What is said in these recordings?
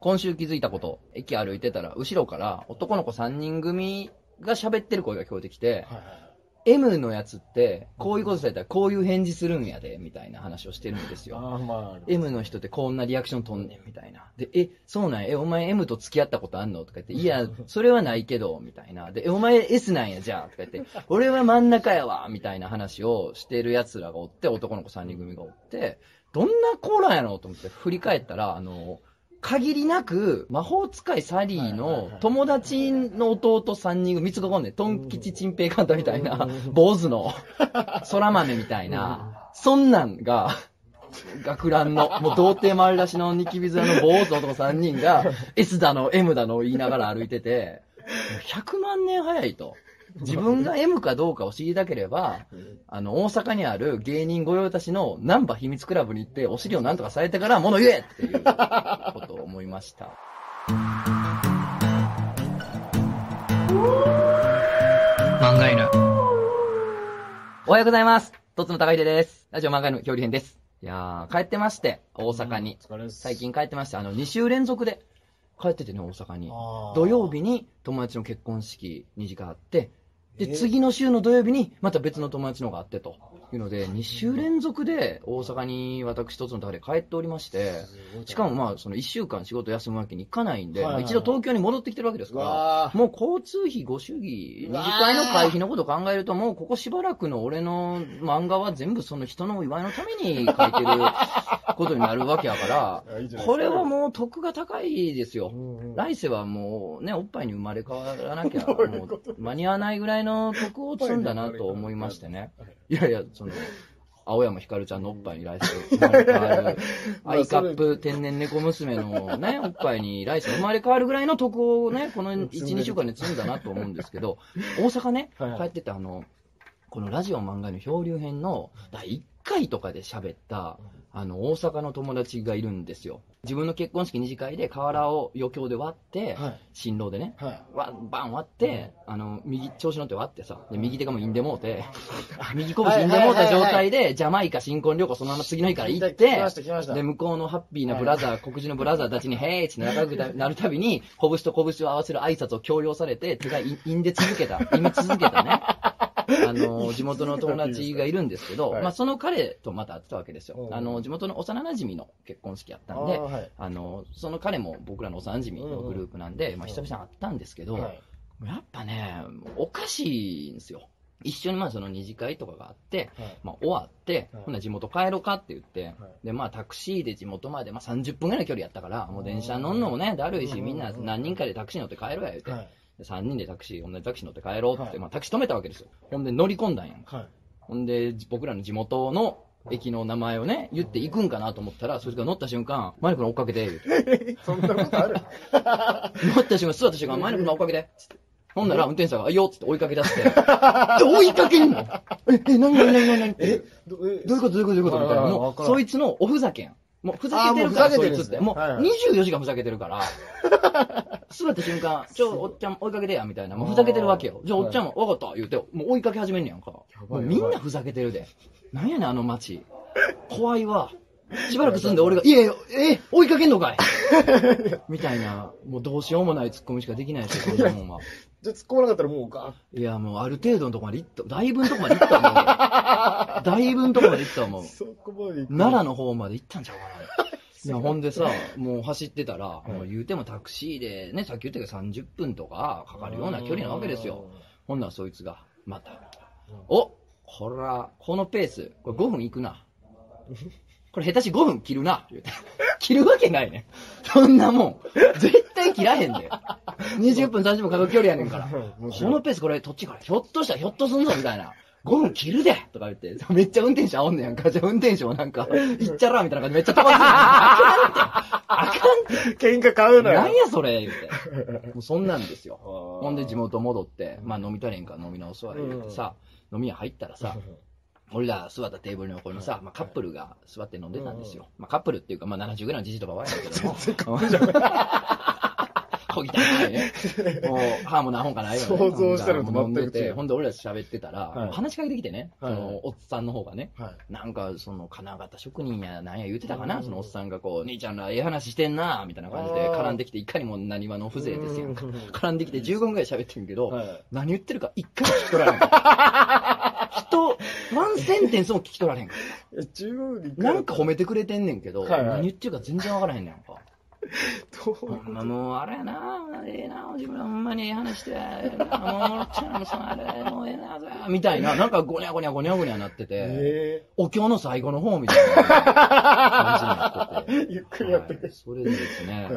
今週気づいたこと、駅歩いてたら、後ろから男の子3人組が喋ってる声が聞こえてきて、はいはい。M のやつって、こういうことされたらこういう返事するんやで、みたいな話をしてるんですよ。ああ、まあ。M の人ってこんなリアクションとんねん、みたいな。で、え、そうなんや、え、お前 M と付き合ったことあんの？とか言って、いや、それはないけど、みたいな。で、え、お前 S なんや、じゃあ、とか言って、俺は真ん中やわ、みたいな話をしてる奴らがおって、男の子3人組がおって、どんな子なんやろうと思って振り返ったら、あの、限りなく、魔法使いサリーの友達の弟3人組、三つがこんねん。トン吉チンペイカンタみたいな、坊主の、空豆みたいな、そんなんが、学ランの、もう童貞丸出しのニキビ面の坊主の男3人が、S だの、M だの言いながら歩いてて、100万年早いと。自分が M かどうかを知りたければ、あの、大阪にある芸人御用達のナンバ秘密クラブに行って、お尻をなんとかされてから物言えっていうことを思いました。漫画犬。おはようございます。とつの高秀です。ラジオ漫画犬恐竜編です。いやー、帰ってまして、大阪に。最近帰ってまして、あの、2週連続で帰っててね、大阪に。土曜日に友達の結婚式2時間あって、で、えー次の週の土曜日にまた別の友達のがあってと。いうので、2週連続で大阪に私一つの高で帰っておりまして、しかもまあ、その1週間仕事休むわけにいかないんで、一度東京に戻ってきてるわけですうから、もう交通費、ご祝儀、二次会の会費のことを考えると、もうここしばらくの俺の漫画は全部その人のお祝いのために書いてることになるわけやから、これはもう得が高いですよ。来世はもうね、おっぱいに生まれ変わらなきゃ、もう間に合わないぐらいの徳を積んだなと思いましてね。いやいや、その、青山ひかるちゃんのおっぱいに来世生 まれ変わる、アイカップ天然猫娘のね、おっぱいに来世生まれ変わるぐらいの徳をね、この1、2週間で積んだなと思うんですけど、大阪ね、帰っててあの、このラジオ漫画の漂流編の第1回とかで喋った、あの、大阪の友達がいるんですよ。自分の結婚式二次会で瓦を余興で割って、はい。新郎でね、はい。わバン割って、あの、右、調子乗って割ってさ、で、右手がもうインでもうて、右拳インでもうた状態で、ジャマイカ新婚旅行そのまま次の日から行って。で、向こうのハッピーなブラザー、黒人のブラザーたちに、へーって仲良く なるたびに、拳と拳を合わせる挨拶を強要されて、手がインインで続けた、イン続けたね。あの、地元の友達がいるんですけど、はい。まあ、その彼とまた会ってたわけですよ。う。ん。あの、地元の幼馴染の結婚式やったんであの、その彼も僕らの幼馴染のグループなんで、まあ、久々に会ったんですけど、はい。やっぱね、おかしいんですよ。一緒にまあその二次会とかがあって、はい。まあ終わって、はい。ほんなら地元帰ろうかって言って、はい。でまあタクシーで地元まで、まあ30分ぐらいの距離やったから、もう電車乗んのもね、だるいし、うん。みんな何人かでタクシー乗って帰ろうや言うて、3人でタクシー、同じタクシー乗って帰ろうって、はいまあタクシー止めたわけですよ。ほんで乗り込んだんやんか。はい。ほんで、僕らの地元の駅の名前をね、言って行くんかなと思ったら、それが乗った瞬間、マイクの追っかけて、言。そんなことある？乗った瞬間、座った瞬間、前の車追っかけて。つってほんなら、運転手さんが、あいいよっつって追いかけ出して。で追いかけんのえ、え、なになになになにえどどえどういうことどういうことどういうことみたいな。あーもう、わからんそいつのおふざけやん。もう、ふざけてるから。ふざけてるんですねもう、はいはい24時間ふざけてるから、座った瞬間、ちょ、おっちゃん追いかけてや、みたいな。もうふざけてるわけよ。じゃあ、おっちゃんも、わかった、言うて、もう追いかけ始めんねやんか。もうみんなふざけてるで。なんやねん、あの街。怖いわ。しばらく住んで 俺が、いやいや、え、追いかけんのかいみたいな、もうどうしようもないツッコミしかできないですよ、そんなもんは。じゃあ突っ込まなかったらもうガいや、もうある程度のとこまで行った、だいぶのとこまで行ったもん。だいぶのとこまで行ったもんー。。そこまで行く奈良の方まで行ったんちゃうかな。いや、ほんでさ、もう走ってたら、いもう言うてもタクシーでね、さっき言ったけど30分とかかかるような距離なわけですよ。ほんならそいつが、また、おこら、このペース、これ5分行くな。これ下手し5分切るな。切るわけないねん。そんなもん。絶対切らへんで。20分30分かかる距離やねんから。うんこのペースこれ、とっちから、ひょっとしたらひょっとすんぞ、みたいな。5分切るでとか言って、めっちゃ運転手煽んねやんか。じゃあ運転手もなんか、行っちゃらみたいな感じでめっちゃ飛ばすねん。あかんって。あかんって。喧嘩買うなよ。なんやそれ言うて。もうそんなんですよ。ほほんで地元戻って、まあ飲み足りんから飲み直すわ言うてさ、飲み屋入ったらさ、俺ら座ったテーブルの横にさ、まあカップルが座って飲んでたんですよ。まあカップルっていうか、まあ70ぐらいのじじとばばやけども。ほぎたいね。もう、歯も何本かないよね。想像したらとほんで全く違う。ほんで俺ら喋ってたら、はい。話しかけてきてね、はい。その、おっさんの方がね、はい。なんか、その、金型職人やなんや言ってたかな、うんそのおっさんがこう、兄ちゃんらええ話してんな、みたいな感じで絡んできて、いかにも何話の風情ですよ。うん絡んできて15分くらい喋ってるけど、はい。何言ってるか一回も聞き取られへん。人、ワンセンテンスも聞き取られへんかえ、中国にら。なんか褒めてくれてんねんけど、はいはい何言ってるか全然わからへんねんか。もう、あれやな、ええな、自分らほんまにええ話して、もう、ちゃんもそのあれ、もうええな、みたいな、なんかゴニャゴニャゴニャゴニャなってて、え。お経の最後の方みたいな感じになってて。えゆっくりやってくはい。それでですね、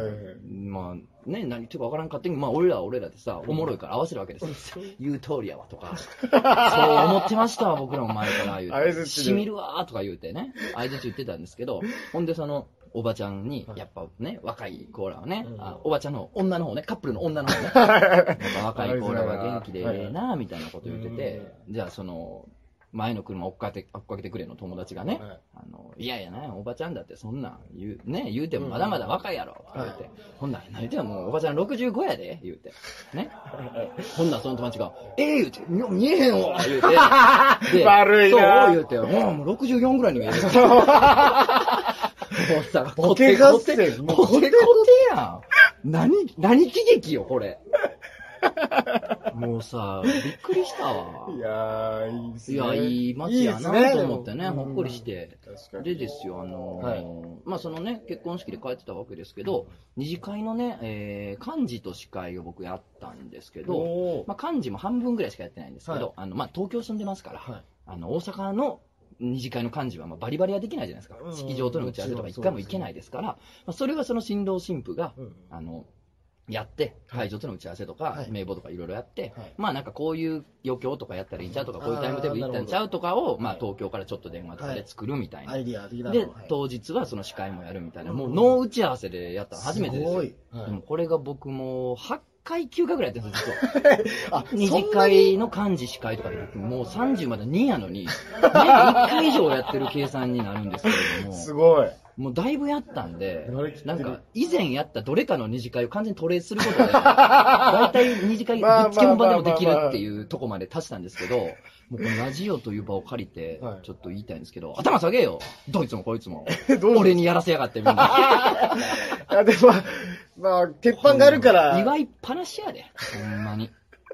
まあ、ね、何言ってるかわからんかってんけどまあ、俺らは俺らでさ、おもろいから合わせるわけですよ。言う通りやわとか、そう思ってましたわ、僕らも前から言うて。しみるわーとか言うてね、相づち言ってたんですけど、ほんでその、おばちゃんに、やっぱね、若いコーラはね、おばちゃんの女の方ね、カップルの女の方ね、若いコーラは元気でええな、みたいなこと言ってて、じゃあその、前の車追っかけて、追っかけてくれの友達がね、はいあの、いやいやな、おばちゃんだってそんなん言う、ね、言うてもまだまだ若いやろ、言うて。ほんなら、何言ってもうおばちゃん65やで、言うて。ね。ほんならその友達が、ええ言うて、み見えへんわ、言うて。で悪いなそう言うて、もうもう64ぐらいに見える。もうさ、ボケ合戦コテコテやん。何、何喜劇よ、これ。もうさ、びっくりしたわ。いやー、いいですね。いや、いい街やなと思ってね、うんほっこりして。でですよ、あのーはいまあそのね、結婚式で帰ってたわけですけど、二次会のね、えー、幹事と司会を僕やったんですけど、まあ幹事も半分ぐらいしかやってないんですけど、はいあの、まあ東京住んでますから、はいあの、大阪の二次会の幹事はまあバリバリはできないじゃないですか。う。ん式場との打ち合わせとか一回も行けないですから、まあそれはその新郎新婦が、うんあの、やって、会場との打ち合わせとか、はい。名簿とかいろいろやって、はい。まあなんかこういう余興とかやったらいいんちゃうとか、こういうタイムテーブルいったんちゃうとかを、まあはい東京からちょっと電話とかで作るみたいな。ではい、当日はその司会もやるみたいな、うんもうノー打ち合わせでやったの初めてですよ。でもこれが僕も8回、9回ぐらいやってるんですよ、実は。あ、二次会の幹事司会とかで僕もう30まで2やのに、年1回以上やってる計算になるんですけれども。すごい。もうだいぶやったんでなんか、以前やったどれかの二次会を完全にトレースすることで、大体二次会、ぶまあっつけ本番でもできるっていうとこまで達したんですけど、もうこのラジオという場を借りてはい、ちょっと言いたいんですけど、頭下げよどいつもこいつも。俺にやらせやがってみんな。あ、でも、まあ、まあ、鉄板があるから。祝いっぱなしやで。ほんまに。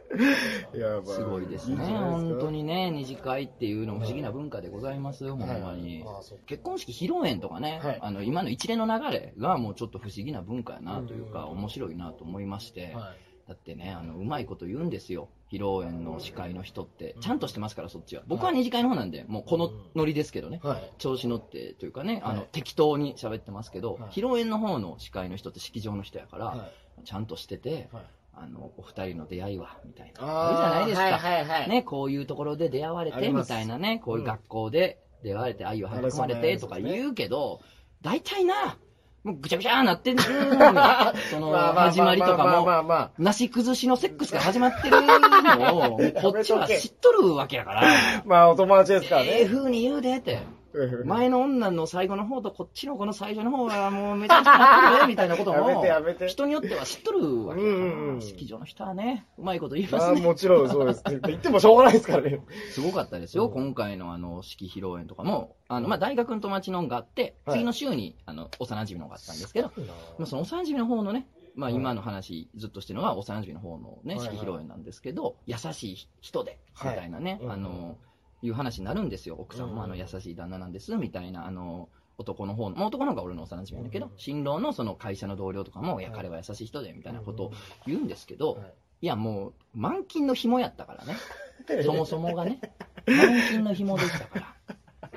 いや、まあすごいですね。本当にね、二次会っていうのも不思議な文化でございますよ、ほんまに。結婚式披露宴とかね、はいあの今の一連の流れがもうちょっと不思議な文化やなというか、うん面白いなと思いまして、はいだってね、あのうまいこと言うんですよ、披露宴の司会の人って、ちゃんとしてますから、そっちは。僕は二次会の方なんで、もうこのノリですけどね、はい。調子乗ってというかね、あのはい。適当に喋ってますけど、はい。披露宴の方の司会の人って式場の人やから、はい。ちゃんとしてて、はい。あのお二人の出会いはみたいな、あるじゃないですか。はいはいはい。ね、こういうところで出会われてみたいなね、こういう学校で出会われて愛を育まれてとか言うけど、大体な、もうぐちゃぐちゃなってるのが、その始まりとかも、あまあなし崩しのセックスが始まってるのを、こっちは知っとるわけやから、まあ、お友達ですからええね。風に言うでって。うん。前の女の最後の方とこっちのこの最初の方はもうめちゃくちゃなってるねみたいなことも。人によっては知っとるわ。けだかうんうんうん。ら式場の人はねうまいこと言いまますあ、ねもちろんそうです。言ってもしょうがないですからね。すごかったですよ、うん。今回のあの式披露宴とかも。あの、まあ、大学の友達のがあって、はい。次の週にあの幼馴染のがあったんですけど、まあ、その幼馴染の方のね、まあ、はい。今の話ずっとしてるのは幼馴染の方のね式披露宴なんですけど、優しい人でみたいなね、はいあのいう話になるんですよ奥さんうんもあの優しい旦那なんですみたいなあの男の方の、まあ、男の方が俺の幼馴染なんだけど、うん新郎のその会社の同僚とかも、いや、はい彼は優しい人でみたいなことを言うんですけど、はいいや、もう、満金の紐やったからね。そもそもがね、満金の紐でしたから。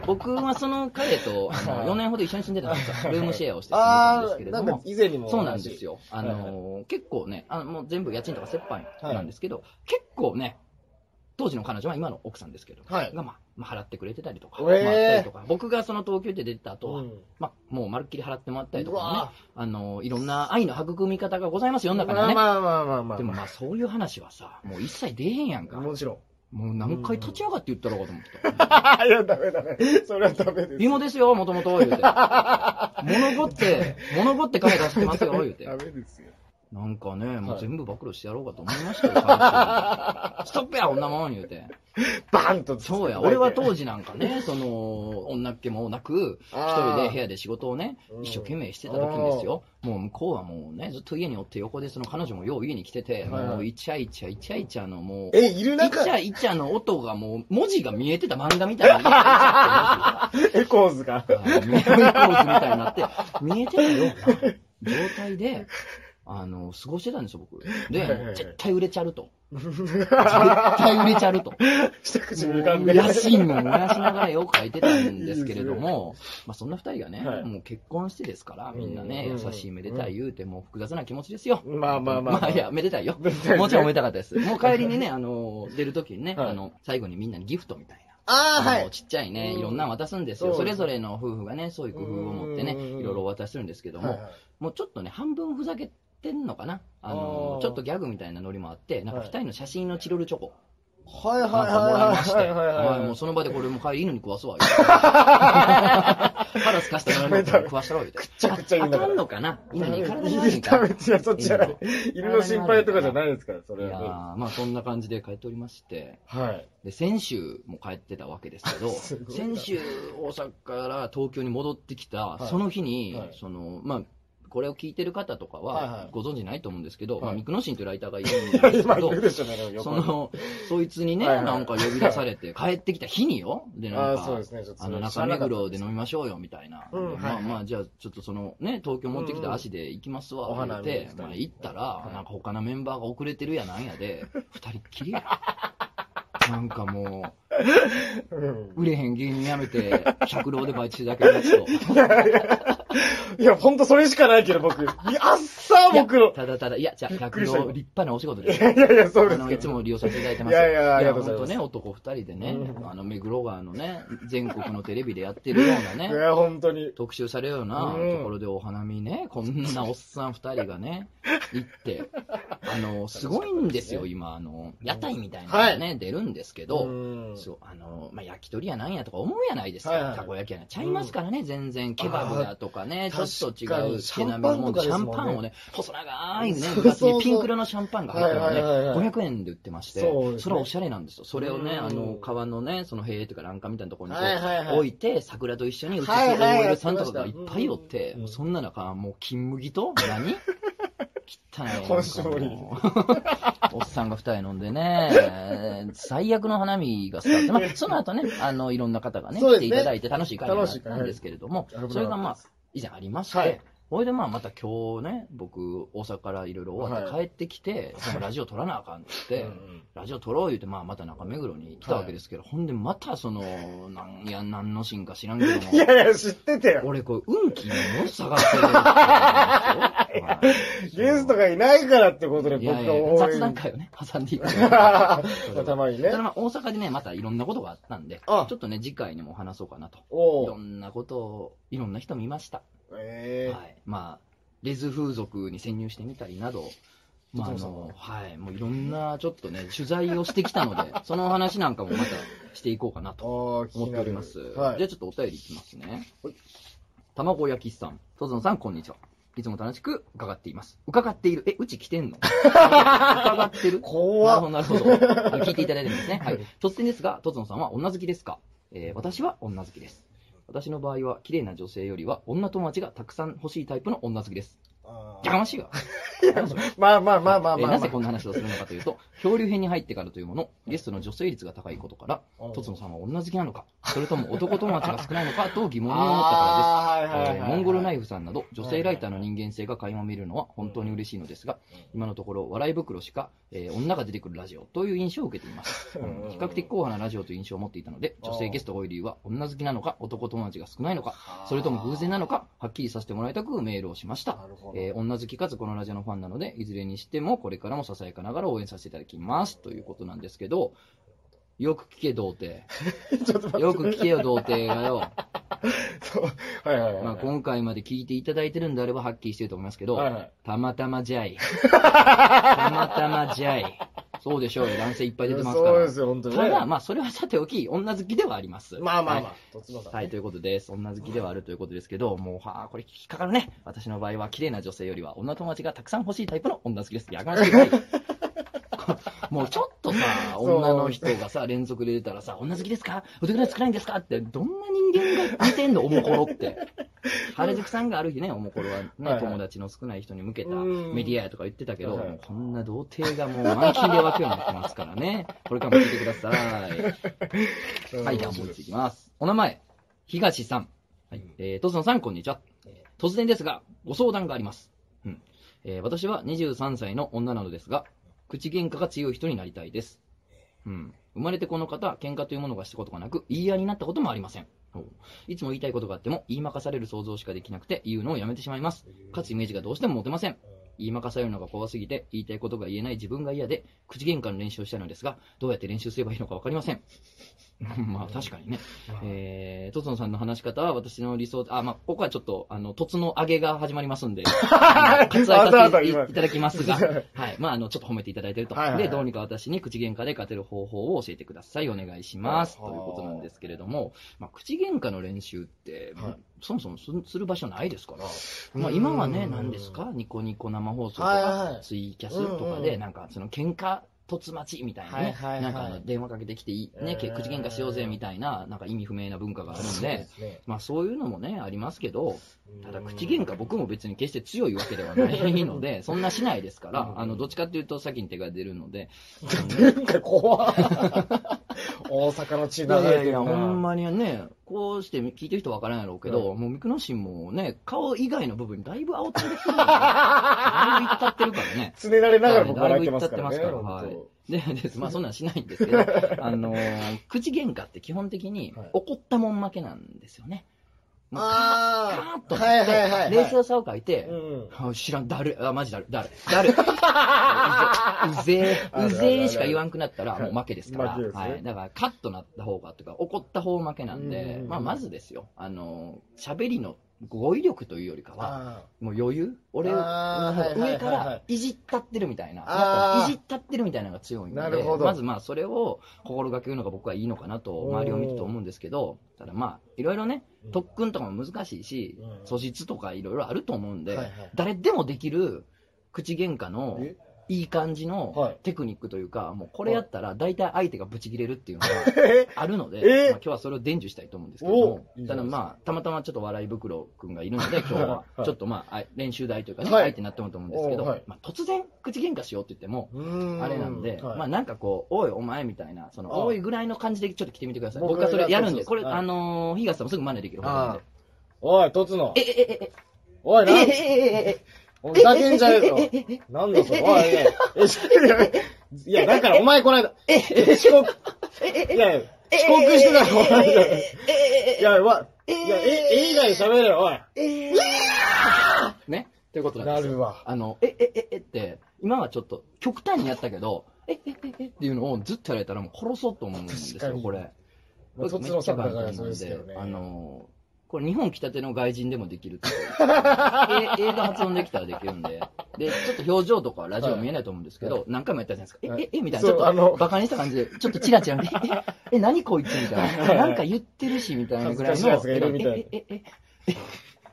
僕はその彼とあのはい4年ほど一緒に住んでたんですよ。ルームシェアをして住んでたんですけれども。以前にも。そうなんです。よ。あはいのー結構ね、あのもう全部家賃とか折半なんですけど、結構ね、当時の彼女は今の奥さんですけど、はいが、まあ、まあ、払ってくれてたりとか、えーとか、僕がその東京で出てた後は、うんまあ、もうまるっきり払ってもらったりとかねあのーいろんな愛の育み方がございますよ、世の中にはね。まあまあまあまあ。でもまあそういう話はさ、もう一切出えへんやんか。もちろん。もう何回立ち上がって言ったろうかと思った。いや、ダメダメ。それはダメです。紐ですよ、もともと、言うて。物ごって、物ごって金出してますよ、言うてダ。メですよ。なんかね、もはいう全部暴露してやろうかと思いましたよ、最初に ストップや、こんなもん言うて。バーンと。そうや、俺は当時なんかね、その、女っ気もなく、一人で部屋で仕事をねう、ん一生懸命してた時にですよ、もう向こうはもうね、ずっと家におって横でその彼女もよう家に来てて、はいはいもうイチャイチャ、イチャイチャのもう、え、いるイ中チ、ャイチャの音がもう、文字が見えてた漫画みたいな。エコーズが。あのミヤコーズみたいになって、見えてたような状態で、あの、過ごしてたんですよ、僕。で、はいはいはい絶対売れちゃると。絶対売れちゃる と。一口に浮かんで。野心を燃やしながら絵を描いてたんですけれども、まあそんな二人がね、はいもう結婚してですから、みんなね、うん優しいめでたい言うて、もう複雑な気持ちですよ。まあまあまあ。まあいや、めでたいよ。もちろんめでたかったです。もう帰りにね、あの、出るときにね、はいあの、最後にみんなにギフトみたいな。ああ、はい。あのちっちゃいね、うんいろんなの渡すんですよ。それぞれの夫婦がね、そういう工夫を持ってね、うんいろいろお渡しするんですけども、はいはいもうちょっとね、半分ふざけてんのかな？あのちょっとギャグみたいなノリもあって、なんかはい二人の写真のチロルチョコ。はいはいはいはいはいはいはい。もうその場でこれもう帰り犬に食わすわ。腹すかしたら食わしたろ、言うて。くちゃくちゃ言うんだからあかんのかな？犬に体にい悪いんかいいや、そっちじゃない。犬の心配とかじゃないですから、そいやれは。ーまあそんな感じで帰っておりまして、はい。で、先週も帰ってたわけですけど、先週大阪から東京に戻ってきた、いその日に、はいその、まあ、これを聞いてる方とかはいははい。ご存知ないと思うんですけど、はい。まあ、ミクノシンというライターがいるんです今けど、いるでしょ、ね、横に。その、そいつにね、はいはい。なんか呼び出されて、帰ってきた日によ、で、なんかあーそうで、すね、の、中目黒で飲みましょうよ、みたいな。うんまあまあ、じゃあ、ちょっとその、ね、東京持ってきた足で行きますわ、うん。うん言ってまあ行ったら、はい。なんか他のメンバーが遅れてるやなんやで、二人っきり。や。なんかもう売れへん芸人辞めて、百郎でバイトしてるだけのやつと。いや、ほんとそれしかないけど、僕。いやあっさー、僕の。ただただ、いや、じゃあ、百びっくりした郎、立派なお仕事ですい。やいやいや、そうであの、すけど。いつも利用させていただいてます。いやいやありがとうございますね、男二人でね、うんあの、目黒川のね、全国のテレビでやってるようないね、や、ほんとに。特集されるようなうんところでお花見ね、こんなおっさん二人がね、行って、あの、すごいんですよ、今、あの、屋台みたいなのがね、出るんですけど、うんそう、あの、まあ、焼き鳥やなんやとか思うやないですか。たこ焼きやな。ちゃいますからね、全然。ケバブだとかね、ちょあっと違う確かに毛並みのもんでシャンパンをね、細長いね、ピンク色のシャンパンが入ったのね、はいはいはいはい500円で売ってまして、それはおしゃれなんですよ。それをね、うん。あの、川のね、その塀とか欄干みたいなところに置いて、桜と一緒に写すはいはい OL さんとかがいっぱいおってそんな中、もう金麦と何？汚い。本勝利なんかもう。おっさんが二人飲んでね、最悪の花見がスタート。まあ、その後ね、あの、いろんな方がね、来ていただいて楽しい会になんですけれどもはい、それがまあ、以前ありまして、はい。それでまあまた今日ね、僕、大阪からいろいろ終わっては帰ってきて、そのラジオ撮らなあかんって言って、うんラジオ撮ろう言うて、まあまた中目黒に来たわけですけど、ほんでまたその、なんや、なんのシーンか知らんけどもい、やいや、知っててよ。俺これ運気もの探してるって言うんですよ。ゲストがいないからってことで、僕がや、応雑談援。会をね、挟んでいく。たまにねただ。まあ大阪でね、またいろんなことがあったんで、ちあょっとね、次回にも話そうかなと。いろんなことを、いろんな人見ました。えはい。まあ、レズ風俗に潜入してみたりなど、まあ、あの、はい。もういろんな、ちょっとね、取材をしてきたので、その話なんかもまたしていこうかなー。と思っ。ております。はい。じゃあちょっとお便りいきますねはい。卵焼きさん、とぞのさん、こんにちは。いつも楽しく伺っています。伺っている。え、うち来てんの？伺ってる？怖っなるほど、なるほど。聞いていただいてるんですね。はい。突然ですが、とつのさんは女好きですか？えー私は女好きです。私の場合は、綺麗な女性よりは、女友達がたくさん欲しいタイプの女好きです。あやかましいわ。ーまあまあまあまあまあ。えーなぜこんな話をするのかというと、漂流編に入ってからというもの、ゲストの女性率が高いことから、うんとつのさんは女好きなのか、それとも男友達が少ないのかと疑問に思ったからです。モンゴルナイフさんなど女性ライターの人間性が垣間見えるのは本当に嬉しいのですが、今のところ笑い袋しか、えー女が出てくるラジオという印象を受けています。うん比較的硬派なラジオという印象を持っていたので、女性ゲストが多い理由は女好きなのか、男友達が少ないのか、それとも偶然なのか、はっきりさせてもらいたくメールをしましたなるほ。どえー女好きかつこのラジオのファンなので、いずれにしてもこれからもささやかながら応援させていただきます。ということなんですけど、よく聞け、童貞。よく聞けよ、童貞がよ。はいはいはい。まあ、今回まで聞いていただいてるんであればはっきりしてると思いますけど、はいはいたまたまじゃい。たまたまじゃい。そうでしょうよ。男性いっぱい出てますから。そうですよ、本当にね。ただ、まあ、それはさておき、女好きではあります。まあまあまはあ、とつのさんね。いはい、ということです。女好きではあるということですけど、もう、はあ、これ引っかかるね。私の場合は、綺麗な女性よりは、女友達がたくさん欲しいタイプの女好きです。やかましい。もうちょっとさ、女の人がさ、連続で出たらさ、女好きですか？お手柄少ないんですか？って、どんな人間が見てんの、おもころって。原宿さんがある日ね、おもころはね、はいはい友達の少ない人に向けたうんメディアやとか言ってたけど、はいこんな童貞がもう満勤で湧くようになってますからね。これからも聞いてください。はい、じゃあもう一ついきます。お名前、東さん。はい。えー、とつのさん、こんにちは。えー突然ですが、ご相談があります。うん。えー私は23歳の女なのですが、口喧嘩が強い人になりたいです。うん。生まれてこの方、喧嘩というものがしたことがなく、言い合いになったこともありません。いつも言いたいことがあっても、言いまかされる想像しかできなくて、言うのをやめてしまいます。かつイメージがどうしても持てません。言いまかされるのが怖すぎて、言いたいことが言えない自分が嫌で、口喧嘩の練習をしたいのですが、どうやって練習すればいいのかわかりません。まあ確かにね。えー、とつのさんの話し方は私の理想、あ、まあ、ここはちょっと、あの、とつの上げが始まりますんで、割愛させていいただきますが、はい。まあ、あの、ちょっと褒めていただいてると。はいはいはいで、どうにか私に口喧嘩で勝てる方法を教えてください。お願いします。はあということなんですけれども、まあ、口喧嘩の練習って、はいそもそもすする場所ないですから、うん。まあ、今はね、何ですか？ニコニコ生放送とか、ツイキャスとかで、なんか、その喧嘩、突待ちみたいなね、なんか電話かけてきていい、ね、えー口喧嘩しようぜみたいな、なんか意味不明な文化があるんで、まあそういうのもね、ありますけど、ただ口喧嘩僕も。も別に決して強いわけではないので、そんなしないですからう、んあの、どっちかっていうと先に手が出るので、なんか怖っ大阪の血流れてるな。ほんまにね、こうして聞いてる人わからんやろうけど、うもうミクノシンもね、顔以外の部分にだいぶ煽ってるから、だいぶいったってるからね。つねられながら僕はい笑ってますからね。だいぶ言っちゃってますから本で、です。まあそんなんしないんですけど、あのー口喧嘩って基本的にはい怒ったもん負けなんですよね。もうカあー。ーッとはいはいはいはい。冷静さを書いて、知らん、だる、あ、マジだ る、だる、だる。うぜえ、うぜえしか言わんくなったらもう負けですから。はい。だから、カッとなった方が、とか、怒った方負けなんでまあ、まずですよ、あの、喋りの語彙力というよりかは、あもう余裕？俺上からいじったってるみたいな。いじったってるみたいなのが強いんで、まずまあそれを心がけるのが僕はいいのかなと、周りを見てと思うんですけど、ただまあ、いろいろね、うん。特訓とかも難しいしうん、素質とかいろいろあると思うんで誰でもできる口喧嘩のえ？いい感じはい。のテクニックというか、もうこれやったら大体相手がブチ切れるっていうのがえあるので、えまあ、今日はそれを伝授したいと思うんですけどおもただまあ、たまたまちょっと笑い袋くんがいるので、今日ははい。ちょっとまあ、あ練習台というかね、はい。相手になってもらうと思うんですけど、おはい。まあ、突然口喧嘩しようって言っても、あれなんで、はい。まあなんかこう、おいお前みたいな、その、おいぐらいの感じでちょっと来てみてください。僕僕はそれやるんで、これ、あのー、東さんもすぐ真似できる方なんあで。おい、とつの。え、。え、え、え、おい、な。え、え、え、え、え、おざけんじゃねえぞえ、。え、え、え、なんだそれ。おい、いや、えしいや、だからお前この間、遅刻、いや、遅刻してたよ、お前。いや、わ、いや、え、え以外喋れよ、おい。ね？ということなんですよ。なるわ。あの、え、え、え、えって、今はちょっと極端にやったけど、え、え、え、えっていうのをずっとやられたらもう殺そうと思うんですよ、確かにこれ。まあとつのさんだからそうですけどね。あの、これ日本来たての外人でもできるっていう。え映画発音できたらできるんで、で、ちょっと表情とかラジオ見えないと思うんですけど、はい。何回もやったじゃないですか。はい。え、え、え、みたいな、ちょっとバカにした感じで、ちょっとチラチラ見て、え、え、え、何こいつみたいな。なんか言ってるし、みたいなぐらいの。え、え、え、え、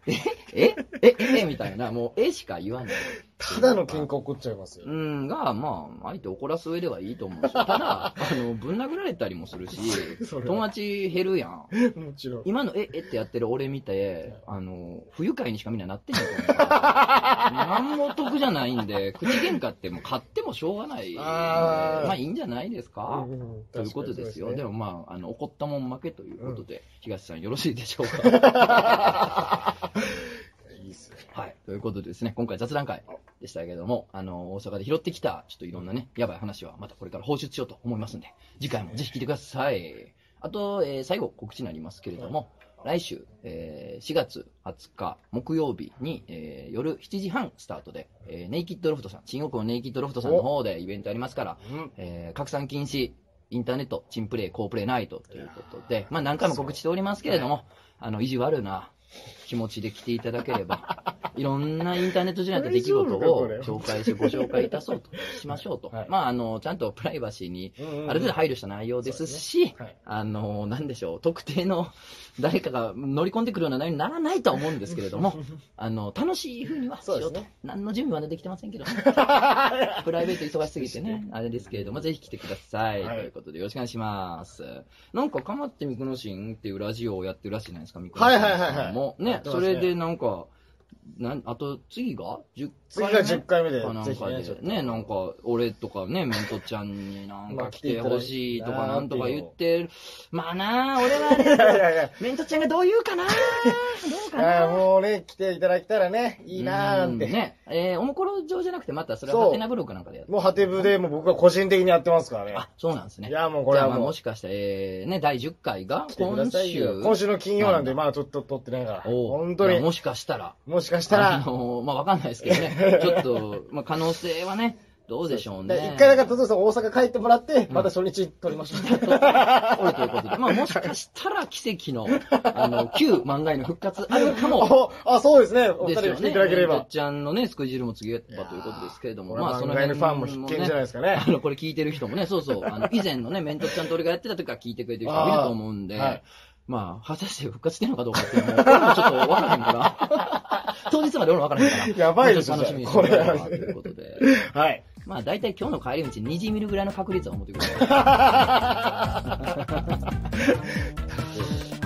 え、え、え、え、え、みたいな、もう、えしか言わない。ただの喧嘩起こっちゃいますよう。ん、が、まあ、相手怒らす上ではいいと思うんですよ。ただ、あの、ぶん殴られたりもするし、それは友達減るやん。もちろん。今のえ、えってやってる俺見て、あの、不愉快にしかみんななってんのから。何も得じゃないんで、口喧嘩ってもう勝ってもしょうがない。あーまあいいんじゃないですか、うんということですよ。でも、もまあ、あの、怒ったもん負けということで、東さんよろしいでしょうか？いいっすね。はい。ということでですね、今回雑談会でしたけれども、あの、大阪で拾ってきた、ちょっといろんなね、やばい話はまたこれから放出しようと思いますんで、次回もぜひ聞いてください。あと、えー最後告知になりますけれども、来週、えー4月20日木曜日に、えー夜7時半スタートで、えーネイキッドロフトさん、新大久保ネイキッドロフトさんの方でイベントありますから、うん。えー拡散禁止、インターネット、チンプレイ、コープレイナイトということで、まあ何回も告知しておりますけれども、あの、意地悪な気持ちで来ていただければ、いろんなインターネット上にあった出来事を紹介してご紹介いたそうとしましょうと。はいまあ、あの、ちゃんとプライバシーにうんうんうんある程度配慮した内容ですし、はいあの、なんでしょう、特定の誰かが乗り込んでくるような内容にならないとは思うんですけれども、あの、楽しい風にはしようと。そうね何の準備までできてませんけど、ね、プライベート忙しすぎてね、あれですけれども、ぜひ来てください。はいということで、よろしくお願いします。なんか、かまってみくのしんっていうラジオをやってるらしいじゃないですか、みくのしんはいはいはいはいさんも。やっ、てますねそれでなんか、なんあと、次が ?10 次が10回目でかなんかでね、なんか、俺とかね、メントちゃんになんまあか来てほしいとかないんとかて言ってる。まあなあ、俺はね、いやいやいや。メントちゃんがどう言うかなどうかなもうね、来ていただけたらね、いいなーって。うんね。えー、おもころ上じゃなくて、またそれはハテナブログなんかでやってもうハテブでもう僕は個人的にやってますからね。あ、そうなんですね。いやもうこれはもうもしかしたら、えー、ね、第10回が今週。今週の金曜なんで、まだちょっと撮ってないから。おう本当に。もしかしたら。もしかしたあら、のーまあわかんないですけどね。ちょっと、まあ可能性はね、どうでしょうね。一回だから、トトさん大阪帰ってもらって、また初日撮りましょう。俺ということで。まあもしかしたら奇跡の、あの、旧漫画への復活あるかも。あ、あそうですね。お二。人来ていただければ。ちゃんのね、スクジルも次やったということですけれども、まあその辺ファンも必見じゃないですかねあの、これ聞いてる人もね、そうそう、あの、以前のね、メントちゃんと俺がやってた時から聞いてくれてる人もいると思うんで、はいまあ、果たして復活してるのかどうかっていうのも、ちょっとわからへんから、当日まで俺もわからへんから、やばいですよもうちょっと楽しみにしてもらえればなということで、はい。まあ大体今日の帰り道虹見るぐらいの確率は思ってください。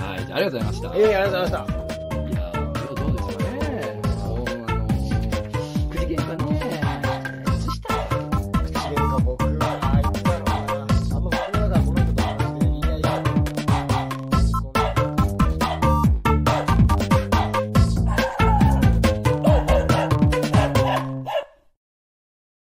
はい、じゃあありがとうございました。ええありがとうございました。